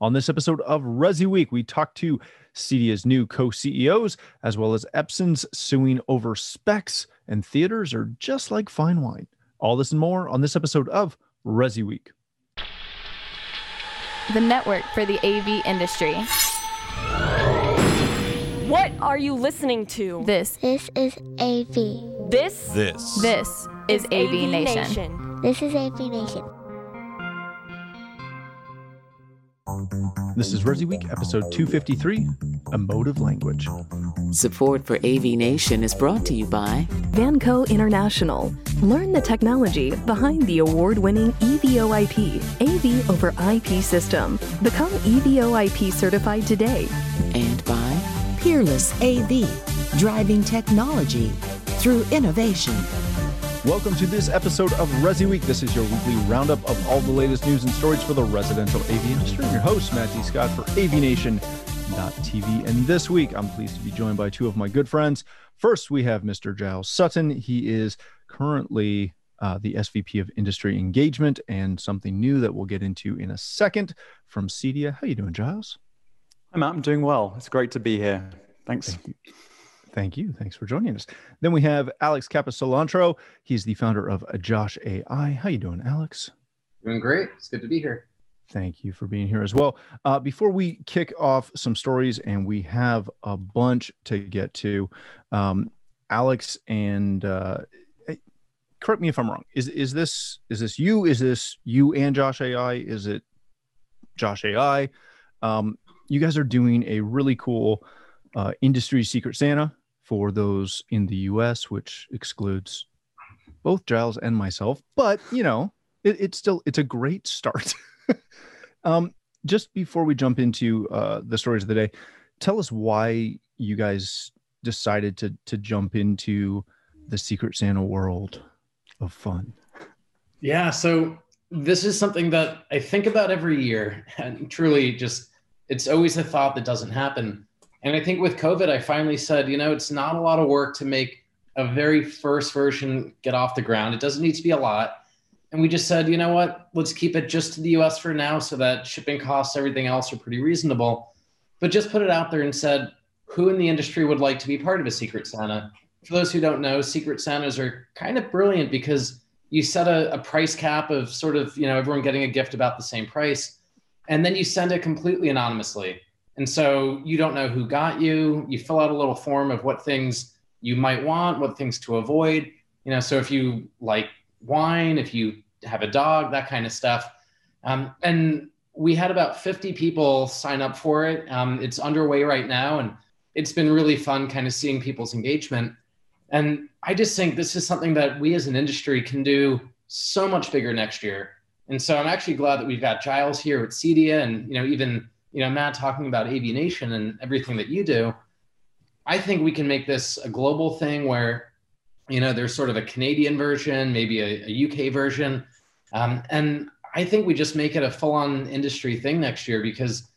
On this episode of Resi Week, we talk to Cedia's new co CEOs, as well as Epson's suing over specs, and theaters are just like fine wine. All this and more on this episode of Resi Week. The network for the AV industry. What are you listening to? This, This is AV. This This. this is AV, Nation. This is AV Nation. This is Resi Week, episode 253 Emotive Language. Support for AV Nation is brought to you by Vanco International. Learn the technology behind the award winning EVOIP, AV over IP system. Become EVOIP certified today. and by Peerless AV, driving technology through innovation. Welcome to this episode of Resi Week. This is your weekly roundup of all the latest news and stories for the residential AV industry. I'm your host, Matt D. Scott for AVNation.tv. And this week, I'm pleased to be joined by two of my good friends. First, we have Mr. Giles Sutton. He is currently uh, the SVP of Industry Engagement and something new that we'll get into in a second from Cedia. How are you doing, Giles? Hi, Matt. I'm doing well. It's great to be here. Thanks. Thank. Thank you. Thanks for joining us. Then we have Alex Capecelatro. He's the founder of Josh AI. How you doing, Alex? Doing great. It's good to be here. Thank you for being here as well. Uh, before we kick off some stories, and we have a bunch to get to, um, Alex and uh, eh, correct me if I'm wrong. Is is this is this you? Is this you and Josh AI? Is it Josh AI? Um, you guys are doing a really cool uh, industry secret Santa for those in the U.S., which excludes both Giles and myself. But you know, it, it's still it's a great start. um, just before we jump into uh, the stories of the day, tell us why you guys decided to to jump into the Secret Santa world of fun. Yeah. So this is something that I think about every year, and truly, just it's always a thought that doesn't happen. And I think with COVID, I finally said, you know, it's not a lot of work to make a very first version get off the ground. It doesn't need to be a lot. And we just said, you know what, let's keep it just to the US for now so that shipping costs, everything else are pretty reasonable. But just put it out there and said, who in the industry would like to be part of a Secret Santa? For those who don't know, Secret Santas are kind of brilliant because you set a, a price cap of sort of, you know, everyone getting a gift about the same price. And then you send it completely anonymously. And so you don't know who got you. You fill out a little form of what things you might want, what things to avoid. You know, so if you like wine, if you have a dog, that kind of stuff. Um, and we had about 50 people sign up for it. Um, it's underway right now, and it's been really fun kind of seeing people's engagement. And I just think this is something that we as an industry can do so much bigger next year. And so I'm actually glad that we've got Giles here at Cedia and, you know, even, you know, Matt talking about AVNation and everything that you do. I think we can make this a global thing where, you know, there's sort of a Canadian version, maybe a, a UK version. Um, and I think we just make it a full on industry thing next year because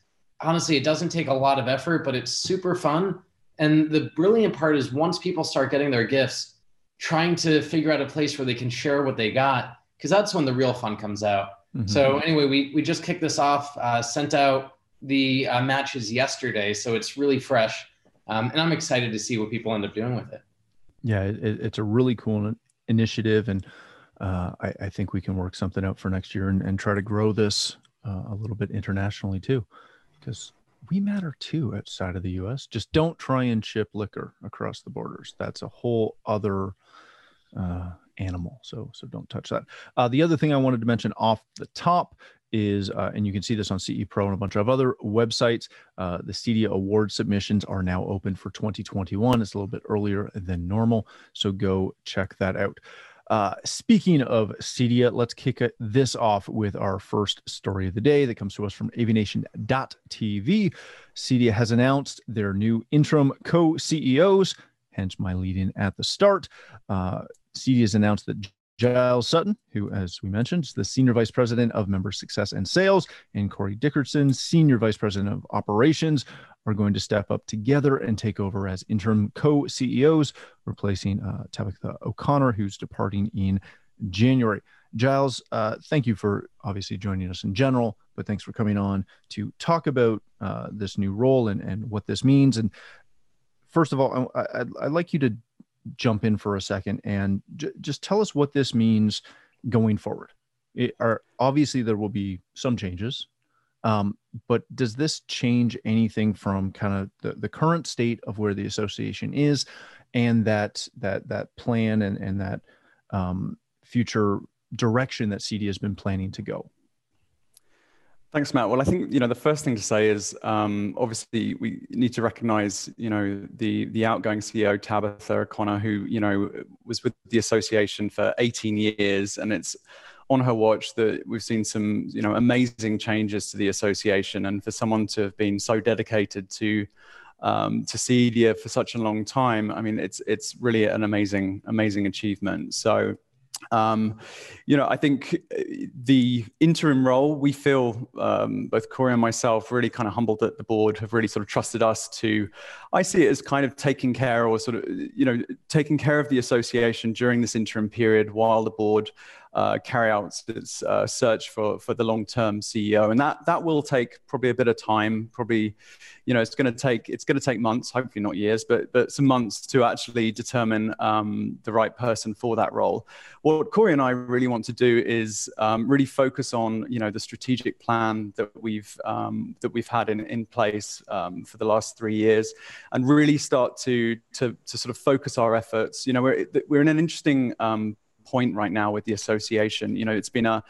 honestly, it doesn't take a lot of effort, but it's super fun. And the brilliant part is once people start getting their gifts, trying to figure out a place where they can share what they got, because that's when the real fun comes out. Mm-hmm. So anyway, we we just kicked this off, uh, sent out the uh, matches yesterday, so it's really fresh, um, and I'm excited to see what people end up doing with it. Yeah, it, it's a really cool initiative, and uh, I, I, think we can work something out for next year and, and try to grow this uh, a little bit internationally too, because we matter too outside of the U.S. Just don't try and ship liquor across the borders. That's a whole other uh, animal. So so don't touch that. Uh, the other thing I wanted to mention off the top is, uh, and you can see this on CE Pro and a bunch of other websites. Uh, the Cedia award submissions are now open for 2021. It's a little bit earlier than normal, so go check that out. Uh, speaking of Cedia, let's kick this off with our first story of the day that comes to us from avnation.tv. Cedia has announced their new interim co CEOs, hence my lead in at the start. Uh, Cedia has announced that Giles Sutton, who, as we mentioned, is the Senior Vice President of Member Success and Sales, and Corey Dickerson, Senior Vice President of Operations, are going to step up together and take over as interim co CEOs, replacing uh, Tabitha O'Connor, who's departing in January. Giles, uh, thank you for obviously joining us in general, but thanks for coming on to talk about uh, this new role and, and what this means. And first of all, I, I'd like you to jump in for a second and j- just tell us what this means going forward. It are obviously there will be some changes, um, but does this change anything from kind of the, the current state of where the association is, and that that that plan and and that um, future direction that CEDIA has been planning to go? Thanks, Matt. Well, I think you know the first thing to say is um, obviously we need to recognise you know the the outgoing CEO Tabitha O'Connor, who you know was with the association for 18 years, and it's on her watch that we've seen some you know amazing changes to the association, and for someone to have been so dedicated to um, to CEDIA for such a long time, I mean, it's it's really an amazing amazing achievement. So um, you know, I think uh, the interim role, we feel um, both Corey and myself really kind of humbled that the board have really sort of trusted us to. I see it as kind of taking care or sort of, you know, taking care of the association during this interim period while the board uh, carry out its uh, search for for the long term CEO, and that that will take probably a bit of time. Probably, you know, it's going to take it's going to take months, hopefully not years, but but some months to actually determine um, the right person for that role. What Corey and I really want to do is um, really focus on you know the strategic plan that we've um, that we've had in in place um, for the last three years, and really start to to to sort of focus our efforts. You know, we're we're in an interesting um, point right now with the association. You know, it's been a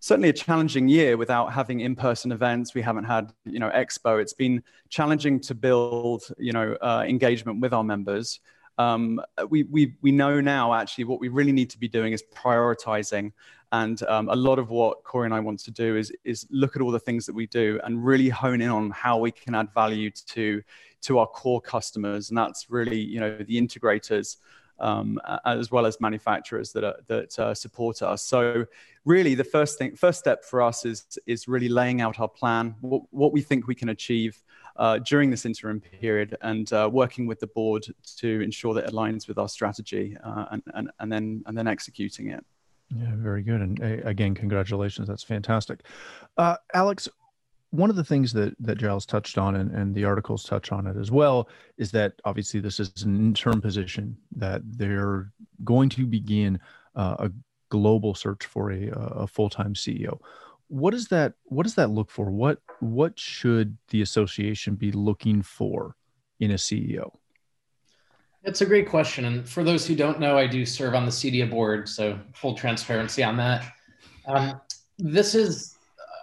certainly a challenging year without having in-person events. We haven't had, you know, expo. It's been challenging to build, you know, uh, engagement with our members. Um, we, we, we know now actually what we really need to be doing is prioritizing. And um, a lot of what Corey and I want to do is, is look at all the things that we do and really hone in on how we can add value to, to our core customers. And that's really, you know, the integrators, um, as well as manufacturers that are, that uh, support us. So really, the first thing, first step for us is is really laying out our plan, what, what we think we can achieve. Uh, during this interim period and uh, working with the board to ensure that it aligns with our strategy uh, and, and, and then and then executing it. Yeah, very good. And uh, again, congratulations. That's fantastic. Uh, Alex, one of the things that that Giles touched on and, and the articles touch on it as well is that obviously this is an interim position that they're going to begin uh, a global search for a, a full-time CEO. What does that what does that look for? What what should the association be looking for in a CEO? It's a great question. And for those who don't know, I do serve on the CEDIA board, so full transparency on that. Um, this is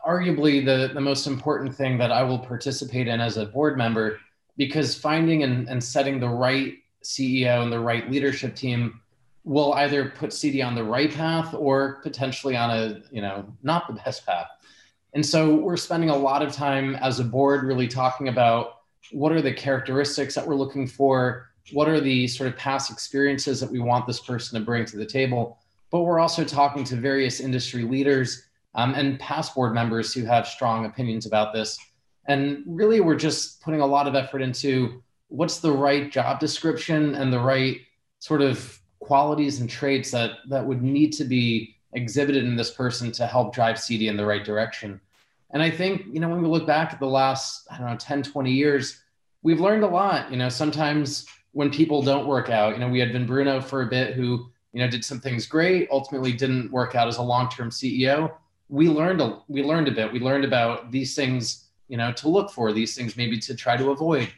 arguably the, the most important thing that I will participate in as a board member because finding and, and setting the right CEO and the right leadership team will either put CEDIA on the right path or potentially on a, you know, not the best path. And so we're spending a lot of time as a board really talking about what are the characteristics that we're looking for, what are the sort of past experiences that we want this person to bring to the table. But we're also talking to various industry leaders um, and past board members who have strong opinions about this. And really, we're just putting a lot of effort into what's the right job description and the right sort of qualities and traits that that would need to be exhibited in this person to help drive CEDIA in the right direction. And I think, you know, when we look back at the last, I don't know, 10, 20 years, we've learned a lot. You know, sometimes when people don't work out, you know, we had Vin Bruno for a bit who, you know, did some things great, ultimately didn't work out as a long-term CEO we learned a we learned a bit. We learned about these things, you know, to look for these things, maybe to try to avoid.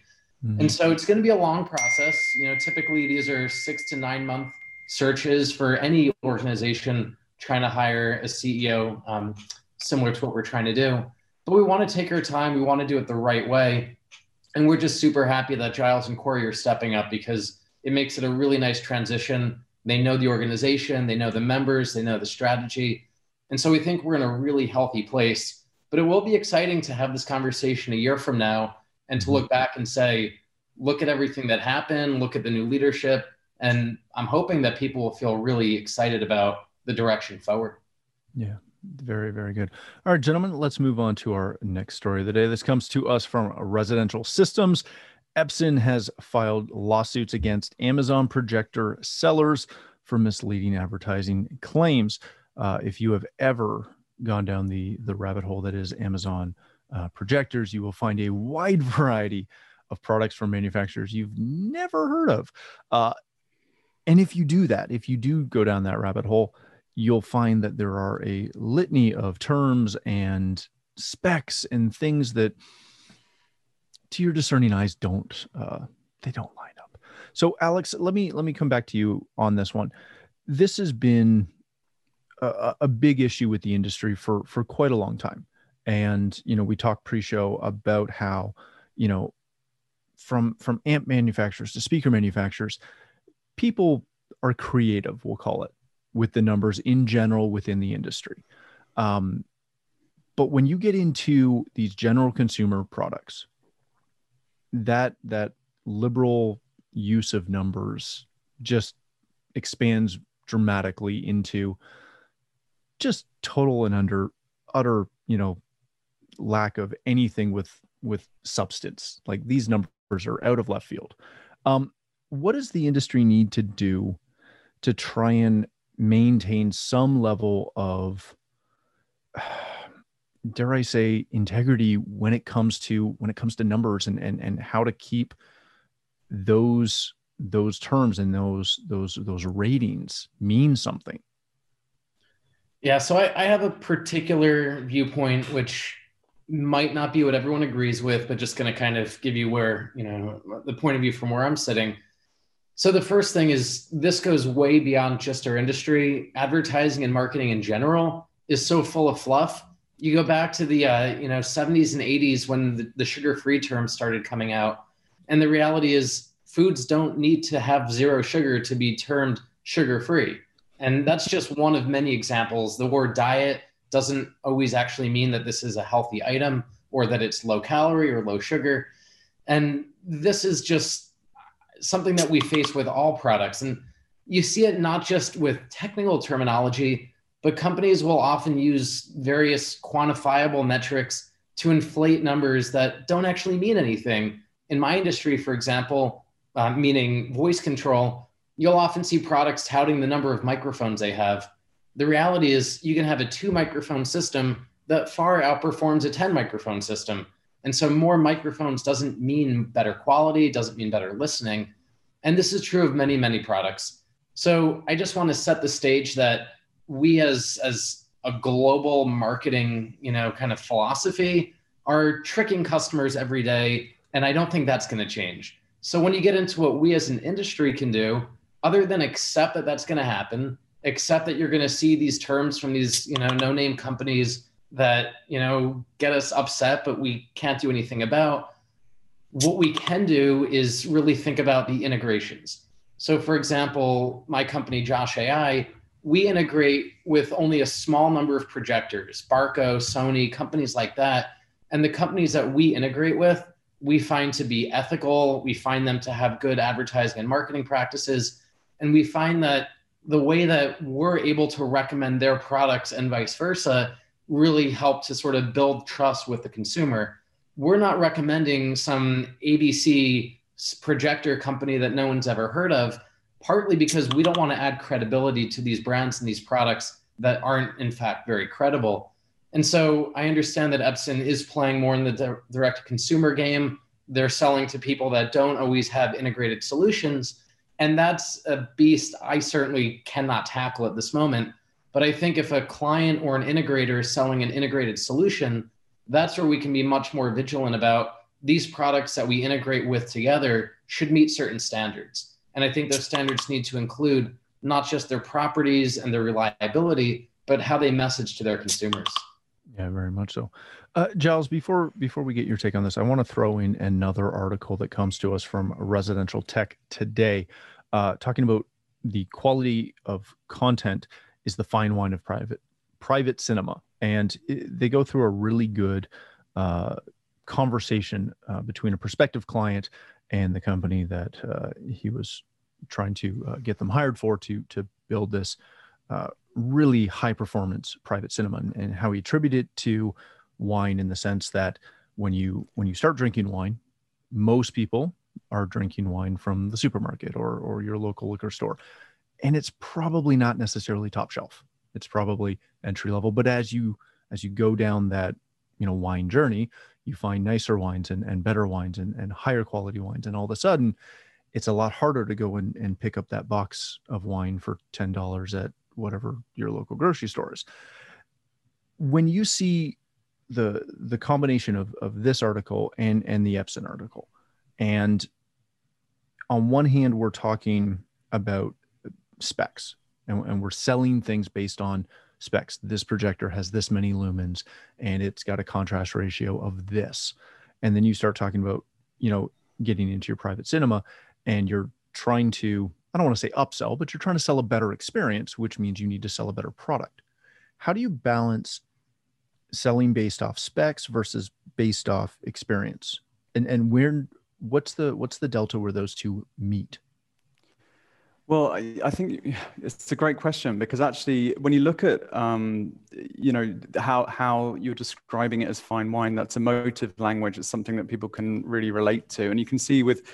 Mm-hmm. And so it's going to be a long process. You know, typically these are six to nine month searches for any organization trying to hire a CEO, um, similar to what we're trying to do. But we want to take our time. We want to do it the right way. And we're just super happy that Giles and Corey are stepping up because it makes it a really nice transition. They know the organization, they know the members, they know the strategy. And so we think we're in a really healthy place. But it will be exciting to have this conversation a year from now and to mm-hmm. look back and say, look at everything that happened, look at the new leadership. And I'm hoping that people will feel really excited about the direction forward. Yeah, very, very good. All right, gentlemen, let's move on to our next story of the day. This comes to us from Residential Systems. Epson has filed lawsuits against Amazon projector sellers for misleading advertising claims. Uh, if you have ever gone down the the rabbit hole that is Amazon uh, projectors, you will find a wide variety of products from manufacturers you've never heard of. Uh, and if you do that, if you do go down that rabbit hole, you'll find that there are a litany of terms and specs and things that to your discerning eyes don't uh, they don't line up so alex let me let me come back to you on this one this has been a, a big issue with the industry for for quite a long time. And you know we talked pre-show about how you know from from amp manufacturers to speaker manufacturers people are creative we'll call it with the numbers in general within the industry. Um, but when you get into these general consumer products that that liberal use of numbers just expands dramatically into just total and under utter you know lack of anything with with substance. Like these numbers are out of left field. Um, what does the industry need to do to try and maintain some level of dare i say integrity when it comes to when it comes to numbers and and, and how to keep those those terms and those those those ratings mean something yeah, so I, I have a particular viewpoint which might not be what everyone agrees with, but just going to kind of give you where, you know, the point of view from where I'm sitting. So the first thing is this goes way beyond just our industry. Advertising and marketing in general is so full of fluff. You go back to the uh, you know 70s and 80s when the, the sugar-free term started coming out, and the reality is foods don't need to have zero sugar to be termed sugar-free. And that's just one of many examples. The word diet doesn't always actually mean that this is a healthy item or that it's low calorie or low sugar. And this is just something that we face with all products. And you see it not just with technical terminology, but companies will often use various quantifiable metrics to inflate numbers that don't actually mean anything. In my industry, for example, uh, meaning voice control, you'll often see products touting the number of microphones they have. The reality is, you can have a two microphone system that far outperforms a 10 microphone system. And so, more microphones doesn't mean better quality, doesn't mean better listening. And this is true of many, many products. So, I just want to set the stage that we, as, as a global marketing, you know, kind of philosophy, are tricking customers every day. And I don't think that's going to change. So, when you get into what we as an industry can do, other than accept that that's going to happen, accept that you're going to see these terms from these, you know, no-name companies that, you know, get us upset, but we can't do anything about. What we can do is really think about the integrations. So, for example, my company, Josh AI, we integrate with only a small number of projectors, Barco, Sony, companies like that. And the companies that we integrate with, we find to be ethical. We find them to have good advertising and marketing practices. And we find that the way that we're able to recommend their products and vice versa really help to sort of build trust with the consumer. We're not recommending some ABC projector company that no one's ever heard of, partly because we don't want to add credibility to these brands and these products that aren't, in fact, very credible. And so I understand that Epson is playing more in the direct consumer game. They're selling to people that don't always have integrated solutions and that's a beast I certainly cannot tackle at this moment. But I think if a client or an integrator is selling an integrated solution, that's where we can be much more vigilant about these products that we integrate with together should meet certain standards. And I think those standards need to include not just their properties and their reliability, but how they message to their consumers. Yeah, very much so. Uh, Giles, before before we get your take on this, I want to throw in another article that comes to us from Residential Tech today, uh, talking about the quality of content is the fine wine of private private cinema, and it, they go through a really good uh, conversation uh, between a prospective client and the company that uh, he was trying to uh, get them hired for to to build this really high performance private cinema and, and how he attributed it to wine in the sense that when you when you start drinking wine most people are drinking wine from the supermarket or or your local liquor store. And it's probably not necessarily top shelf. It's probably entry level. But as you as you go down that you know wine journey, you find nicer wines and, and better wines and, and higher quality wines, and all of a sudden, it's a lot harder to go and, and pick up that box of wine for ten dollars at whatever your local grocery store is. When you see the the combination of of this article and and the Epson article, and on one hand, we're talking about specs and, and we're selling things based on specs. This projector has this many lumens and it's got a contrast ratio of this. And then you start talking about, you know, getting into your private cinema and you're trying to, I don't want to say upsell, but you're trying to sell a better experience, which means you need to sell a better product. How do you balance selling based off specs versus based off experience? And and where what's the what's the delta where those two meet? Well, I, I, think it's a great question because actually, when you look at, um, you know, how how you're describing it as fine wine, that's emotive language. It's something that people can really relate to, and you can see with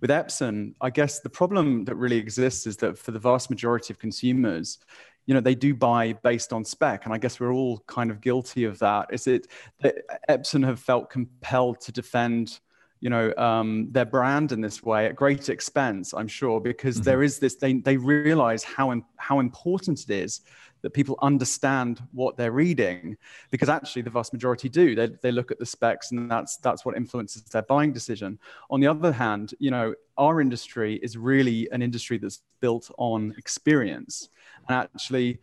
with Epson. I guess the problem that really exists is that for the vast majority of consumers, you know, they do buy based on spec, and I guess we're all kind of guilty of that. Is it that Epson have felt compelled to defend? You know um, their brand in this way at great expense i'm sure because mm-hmm. there is this they, they realize how how important it is that people understand what they're reading because actually the vast majority do. They, they look at the specs and that's that's what influences their buying decision. On the other hand you know our industry is really an industry that's built on experience. And actually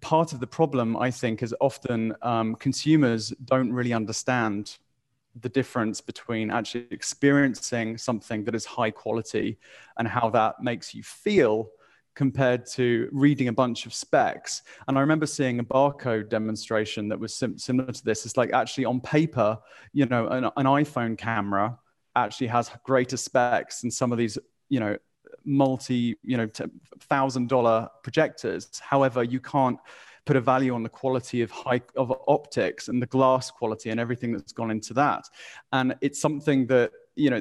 part of the problem i think is often um, consumers don't really understand the difference between actually experiencing something that is high quality and how that makes you feel compared to reading a bunch of specs. And I remember seeing a Barco demonstration that was sim- similar to this. It's like actually on paper, you know, an, an iPhone camera actually has greater specs than some of these, you know, multi, you know, thousand dollar projectors. However, you can't put a value on the quality of high of optics and the glass quality and everything that's gone into that. And it's something that you know,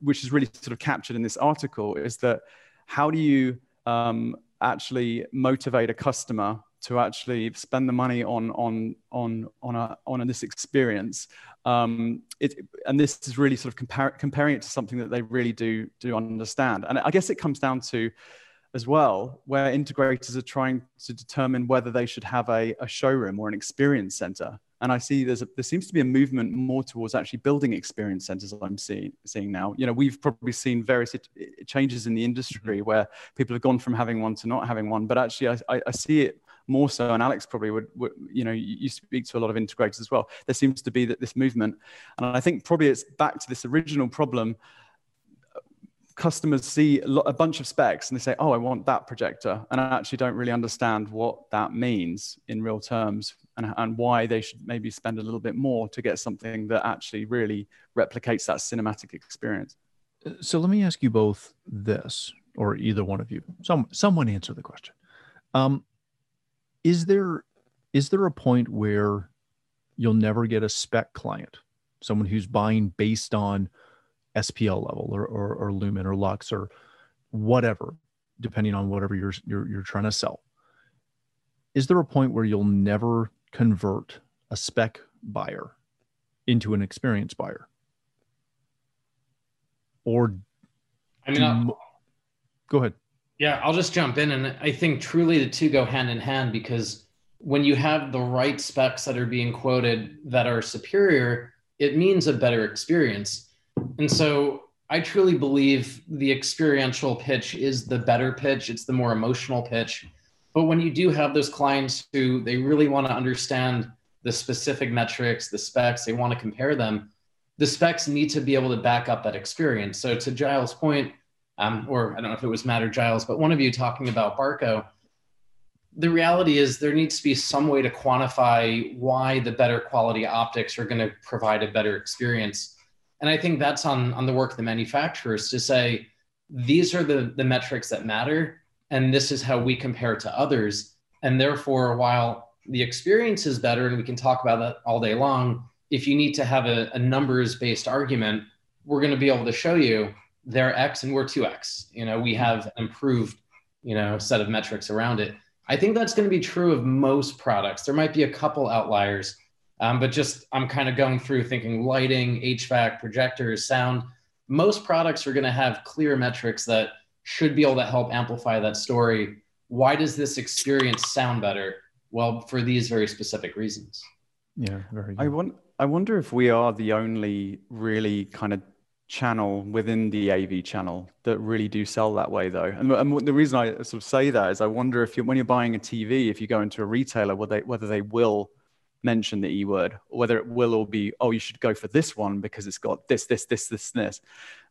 which is really sort of captured in this article, is that how do you um, actually motivate a customer to actually spend the money on on on on a on this experience um, it, and this is really sort of compar- comparing it to something that they really do do understand and i guess it comes down to as well, where integrators are trying to determine whether they should have a, a showroom or an experience center. And I see there's a, there seems to be a movement more towards actually building experience centers. I'm seeing seeing now. You know, we've probably seen various changes in the industry mm-hmm. where people have gone from having one to not having one. But actually, I, I, I see it more so. And Alex probably would, would, you know, you speak to a lot of integrators as well. There seems to be that this movement, and I think probably it's back to this original problem customers see a bunch of specs and they say, oh, I want that projector, and I actually don't really understand what that means in real terms and, and why they should maybe spend a little bit more to get something that actually really replicates that cinematic experience. So let me ask you both this, or either one of you. Some someone answer the question. Um, is there is there a point where you'll never get a spec client, someone who's buying based on SPL level or, or, or Lumen or Lux or whatever, depending on whatever you're, you're, you're trying to sell. Is there a point where you'll never convert a spec buyer into an experienced buyer? Or I mean, do, go ahead. Yeah, I'll just jump in. And I think truly the two go hand in hand because when you have the right specs that are being quoted that are superior, it means a better experience. And so I truly believe the experiential pitch is the better pitch, it's the more emotional pitch. But when you do have those clients who they really want to understand the specific metrics, the specs, they want to compare them, the specs need to be able to back up that experience. So to Giles' point, um, or I don't know if it was Matt or Giles, but one of you talking about Barco, the reality is there needs to be some way to quantify why the better quality optics are going to provide a better experience and I think that's on, on the work of the manufacturers to say, these are the, the metrics that matter, and this is how we compare to others. And therefore, while the experience is better, and we can talk about that all day long, if you need to have a, a numbers based argument, we're going to be able to show you they're X and we're 2X. You know, we have improved, you know, set of metrics around it. I think that's going to be true of most products. There might be a couple outliers, um, but just I'm kind of going through thinking lighting, HVAC, projectors, sound. Most products are going to have clear metrics that should be able to help amplify that story. Why does this experience sound better? Well, for these very specific reasons. Yeah, very good. I want I wonder if we are the only really kind of channel within the AV channel that really do sell that way, though. And, and the reason I sort of say that is I wonder if you, when you're buying a TV, if you go into a retailer, whether they, whether they will mention the E word, or whether it will all be, oh, you should go for this one because it's got this, this, this, this, this.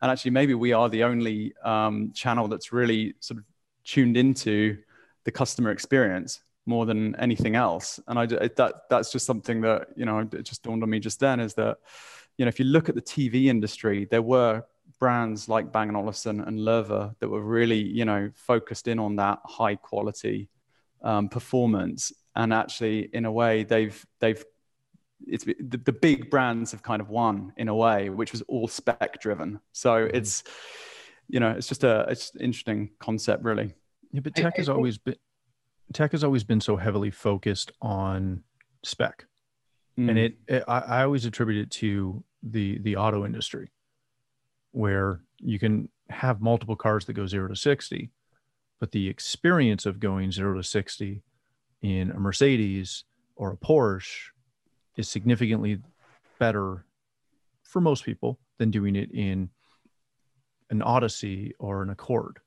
And actually, maybe we are the only um, channel that's really sort of tuned into the customer experience more than anything else. And I that that's just something that you know it just dawned on me just then is that you know, if you look at the TV industry, there were brands like Bang & Olufsen and Loewe that were really, you know, focused in on that high quality um, performance. And actually, in a way, they've they've it's the, the, big brands have kind of won in a way, which was all spec driven. So mm-hmm. it's you know, it's just a it's an interesting concept, really. Yeah, but tech has always been tech has always been so heavily focused on spec. Mm. And it, it I, I always attribute it to the the auto industry where you can have multiple cars that go 0 to 60 but the experience of going 0 to 60 in a mercedes or a porsche is significantly better for most people than doing it in an odyssey or an accord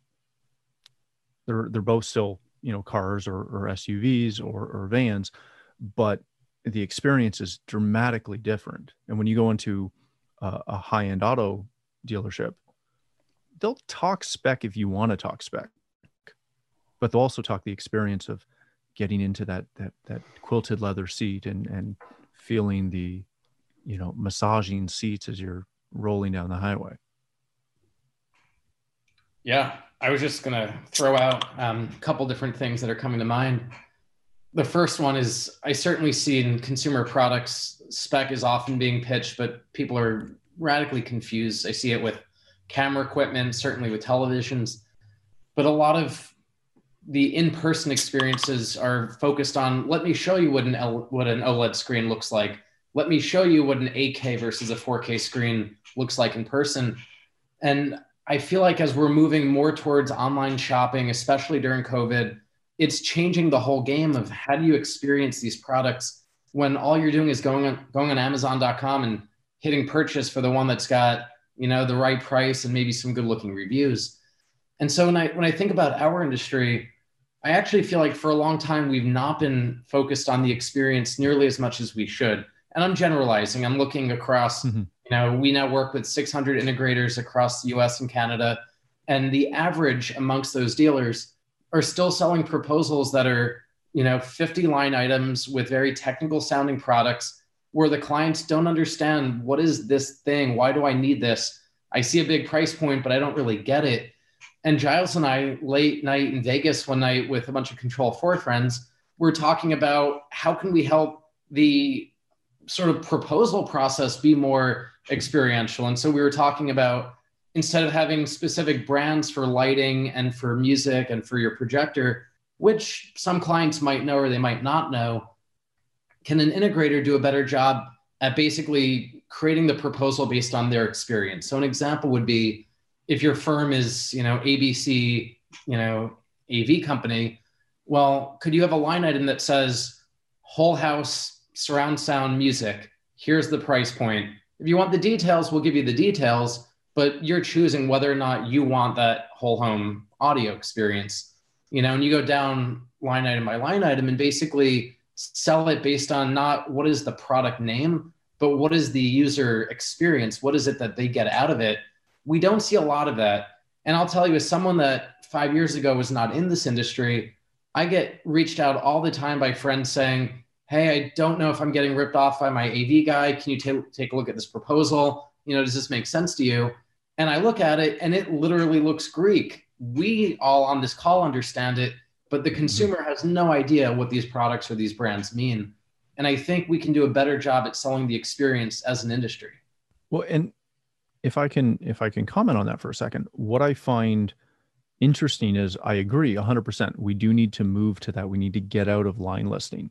they're they're both still you know cars or, or suvs or, or vans but the experience is dramatically different. And when you go into a, a high end auto dealership, they'll talk spec if you want to talk spec, but they'll also talk the experience of getting into that that that quilted leather seat and and feeling the you know massaging seats as you're rolling down the highway. Yeah, I was just gonna throw out um, a couple different things that are coming to mind the first one is I certainly see in consumer products, spec is often being pitched, but people are radically confused. I see it with camera equipment, certainly with televisions, but a lot of the in-person experiences are focused on let me show you what an L, what an OLED screen looks like. Let me show you what an 8K versus a 4K screen looks like in person. And I feel like as we're moving more towards online shopping, especially during COVID, it's changing the whole game of how do you experience these products when all you're doing is going on going on amazon.com and hitting purchase for the one that's got you know the right price and maybe some good looking reviews and so when i when i think about our industry i actually feel like for a long time we've not been focused on the experience nearly as much as we should and i'm generalizing i'm looking across mm-hmm. you know we now work with 600 integrators across the us and canada and the average amongst those dealers are still selling proposals that are, you know, 50 line items with very technical sounding products where the clients don't understand what is this thing? Why do I need this? I see a big price point, but I don't really get it. And Giles and I, late night in Vegas one night with a bunch of Control 4 friends, we're talking about how can we help the sort of proposal process be more experiential. And so we were talking about instead of having specific brands for lighting and for music and for your projector, which some clients might know or they might not know, can an integrator do a better job at basically creating the proposal based on their experience? So an example would be if your firm is, you know, ABC, you know, AV company, well, could you have a line item that says whole house surround sound music? Here's the price point. If you want the details, we'll give you the details but you're choosing whether or not you want that whole home audio experience you know and you go down line item by line item and basically sell it based on not what is the product name but what is the user experience what is it that they get out of it we don't see a lot of that and i'll tell you as someone that five years ago was not in this industry i get reached out all the time by friends saying hey i don't know if i'm getting ripped off by my av guy can you t- take a look at this proposal you know does this make sense to you and I look at it and it literally looks Greek. We all on this call understand it, but the mm-hmm. consumer has no idea what these products or these brands mean. And I think we can do a better job at selling the experience as an industry. Well, and if I can if I can comment on that for a second, what I find interesting is I agree 100%. We do need to move to that. We need to get out of line listing.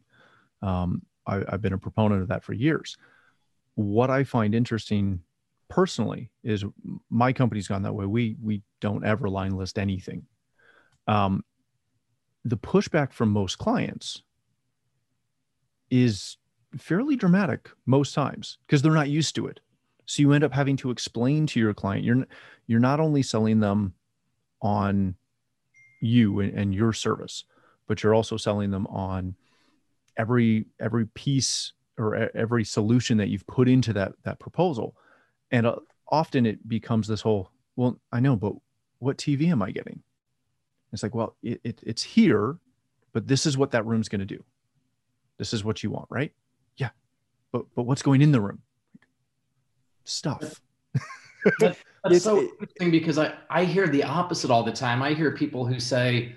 Um, I, I've been a proponent of that for years. What I find interesting personally is my company's gone that way. We we don't ever line list anything. Um, the pushback from most clients is fairly dramatic most times because they're not used to it. So you end up having to explain to your client you're you're not only selling them on you and, and your service, but you're also selling them on every every piece or every solution that you've put into that that proposal. And uh, often it becomes this whole, well, I know, but what TV am I getting? It's like, well, it, it, it's here, but this is what that room's going to do. This is what you want, right? Yeah. But but what's going in the room? Stuff. That's, that's so interesting because I, I hear the opposite all the time. I hear people who say,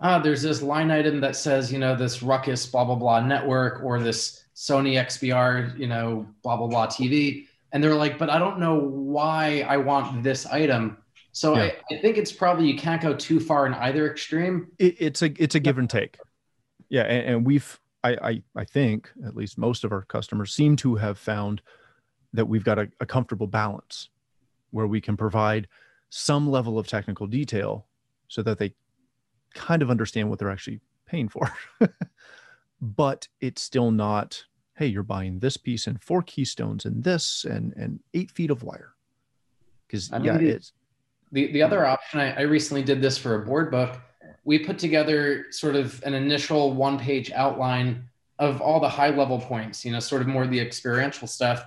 ah, there's this line item that says, you know, this ruckus blah blah blah network or this Sony XBR, you know, blah blah blah TV. And they're like, but I don't know why I want this item. So yeah. I, I, think it's probably you can't go too far in either extreme. It, it's a it's a give and take. Yeah, and, and we've I, I, I think at least most of our customers seem to have found that we've got a, a comfortable balance where we can provide some level of technical detail so that they kind of understand what they're actually paying for. but it's still not, hey, you're buying this piece and four keystones and this and and eight feet of wire. Because yeah, the, it's the the other option. I, I recently did this for a board book we put together sort of an initial one page outline of all the high level points, you know, sort of more the experiential stuff.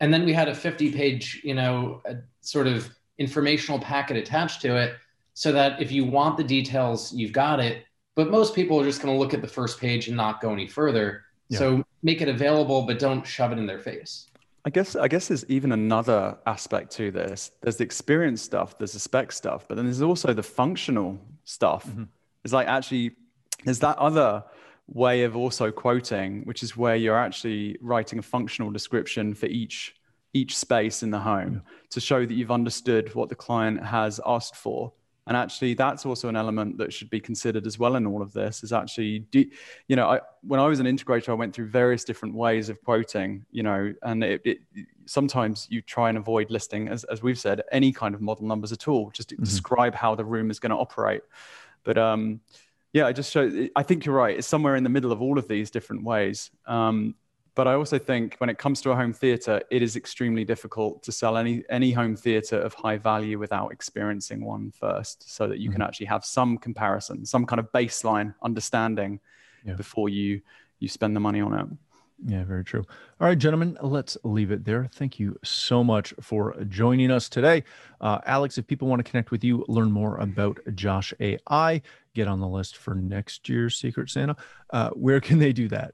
And then we had a 50 page, you know, sort of informational packet attached to it so that if you want the details, you've got it. But most people are just going to look at the first page and not go any further. Yeah. So make it available, but don't shove it in their face. I guess I guess there's even another aspect to this. There's the experience stuff, there's the spec stuff, but then there's also the functional stuff. Mm-hmm. It's like actually there's that other way of also quoting, which is where you're actually writing a functional description for each each space in the home yeah. to show that you've understood what the client has asked for. And actually, that's also an element that should be considered as well in all of this. Is actually, do, you know, I, when I was an integrator, I went through various different ways of quoting. You know, and it, it, sometimes you try and avoid listing, as, as we've said, any kind of model numbers at all, just to mm-hmm. describe how the room is going to operate. But um, yeah, I just show. I think you're right. It's somewhere in the middle of all of these different ways. Um, but I also think when it comes to a home theater, it is extremely difficult to sell any any home theater of high value without experiencing one first, so that you mm-hmm. can actually have some comparison, some kind of baseline understanding yeah. before you you spend the money on it. Yeah, very true. All right, gentlemen, let's leave it there. Thank you so much for joining us today. Uh, Alex, if people want to connect with you, learn more about Josh AI, get on the list for next year's Secret Santa, uh, where can they do that?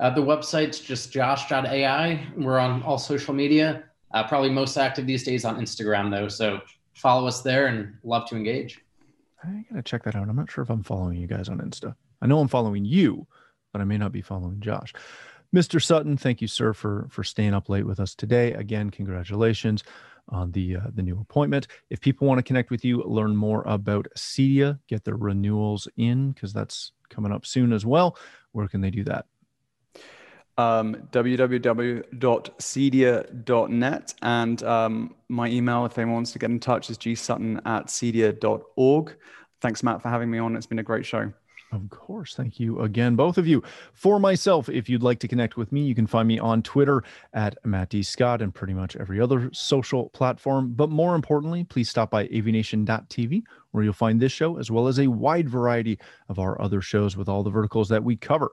Uh, the website's just josh.ai. We're on all social media, uh, probably most active these days on Instagram, though. So follow us there and love to engage. I got to check that out. I'm not sure if I'm following you guys on Insta. I know I'm following you but I may not be following Josh. Mr. Sutton, thank you, sir, for for staying up late with us today. Again, congratulations on the uh, the new appointment. If people want to connect with you, learn more about Cedia, get their renewals in because that's coming up soon as well. Where can they do that? Um, www.cedia.net and um, my email if anyone wants to get in touch is gsutton at cedia.org. Thanks, Matt, for having me on. It's been a great show. Of course. Thank you again, both of you. For myself, if you'd like to connect with me, you can find me on Twitter at Matt D. Scott and pretty much every other social platform. But more importantly, please stop by avnation.tv where you'll find this show as well as a wide variety of our other shows with all the verticals that we cover.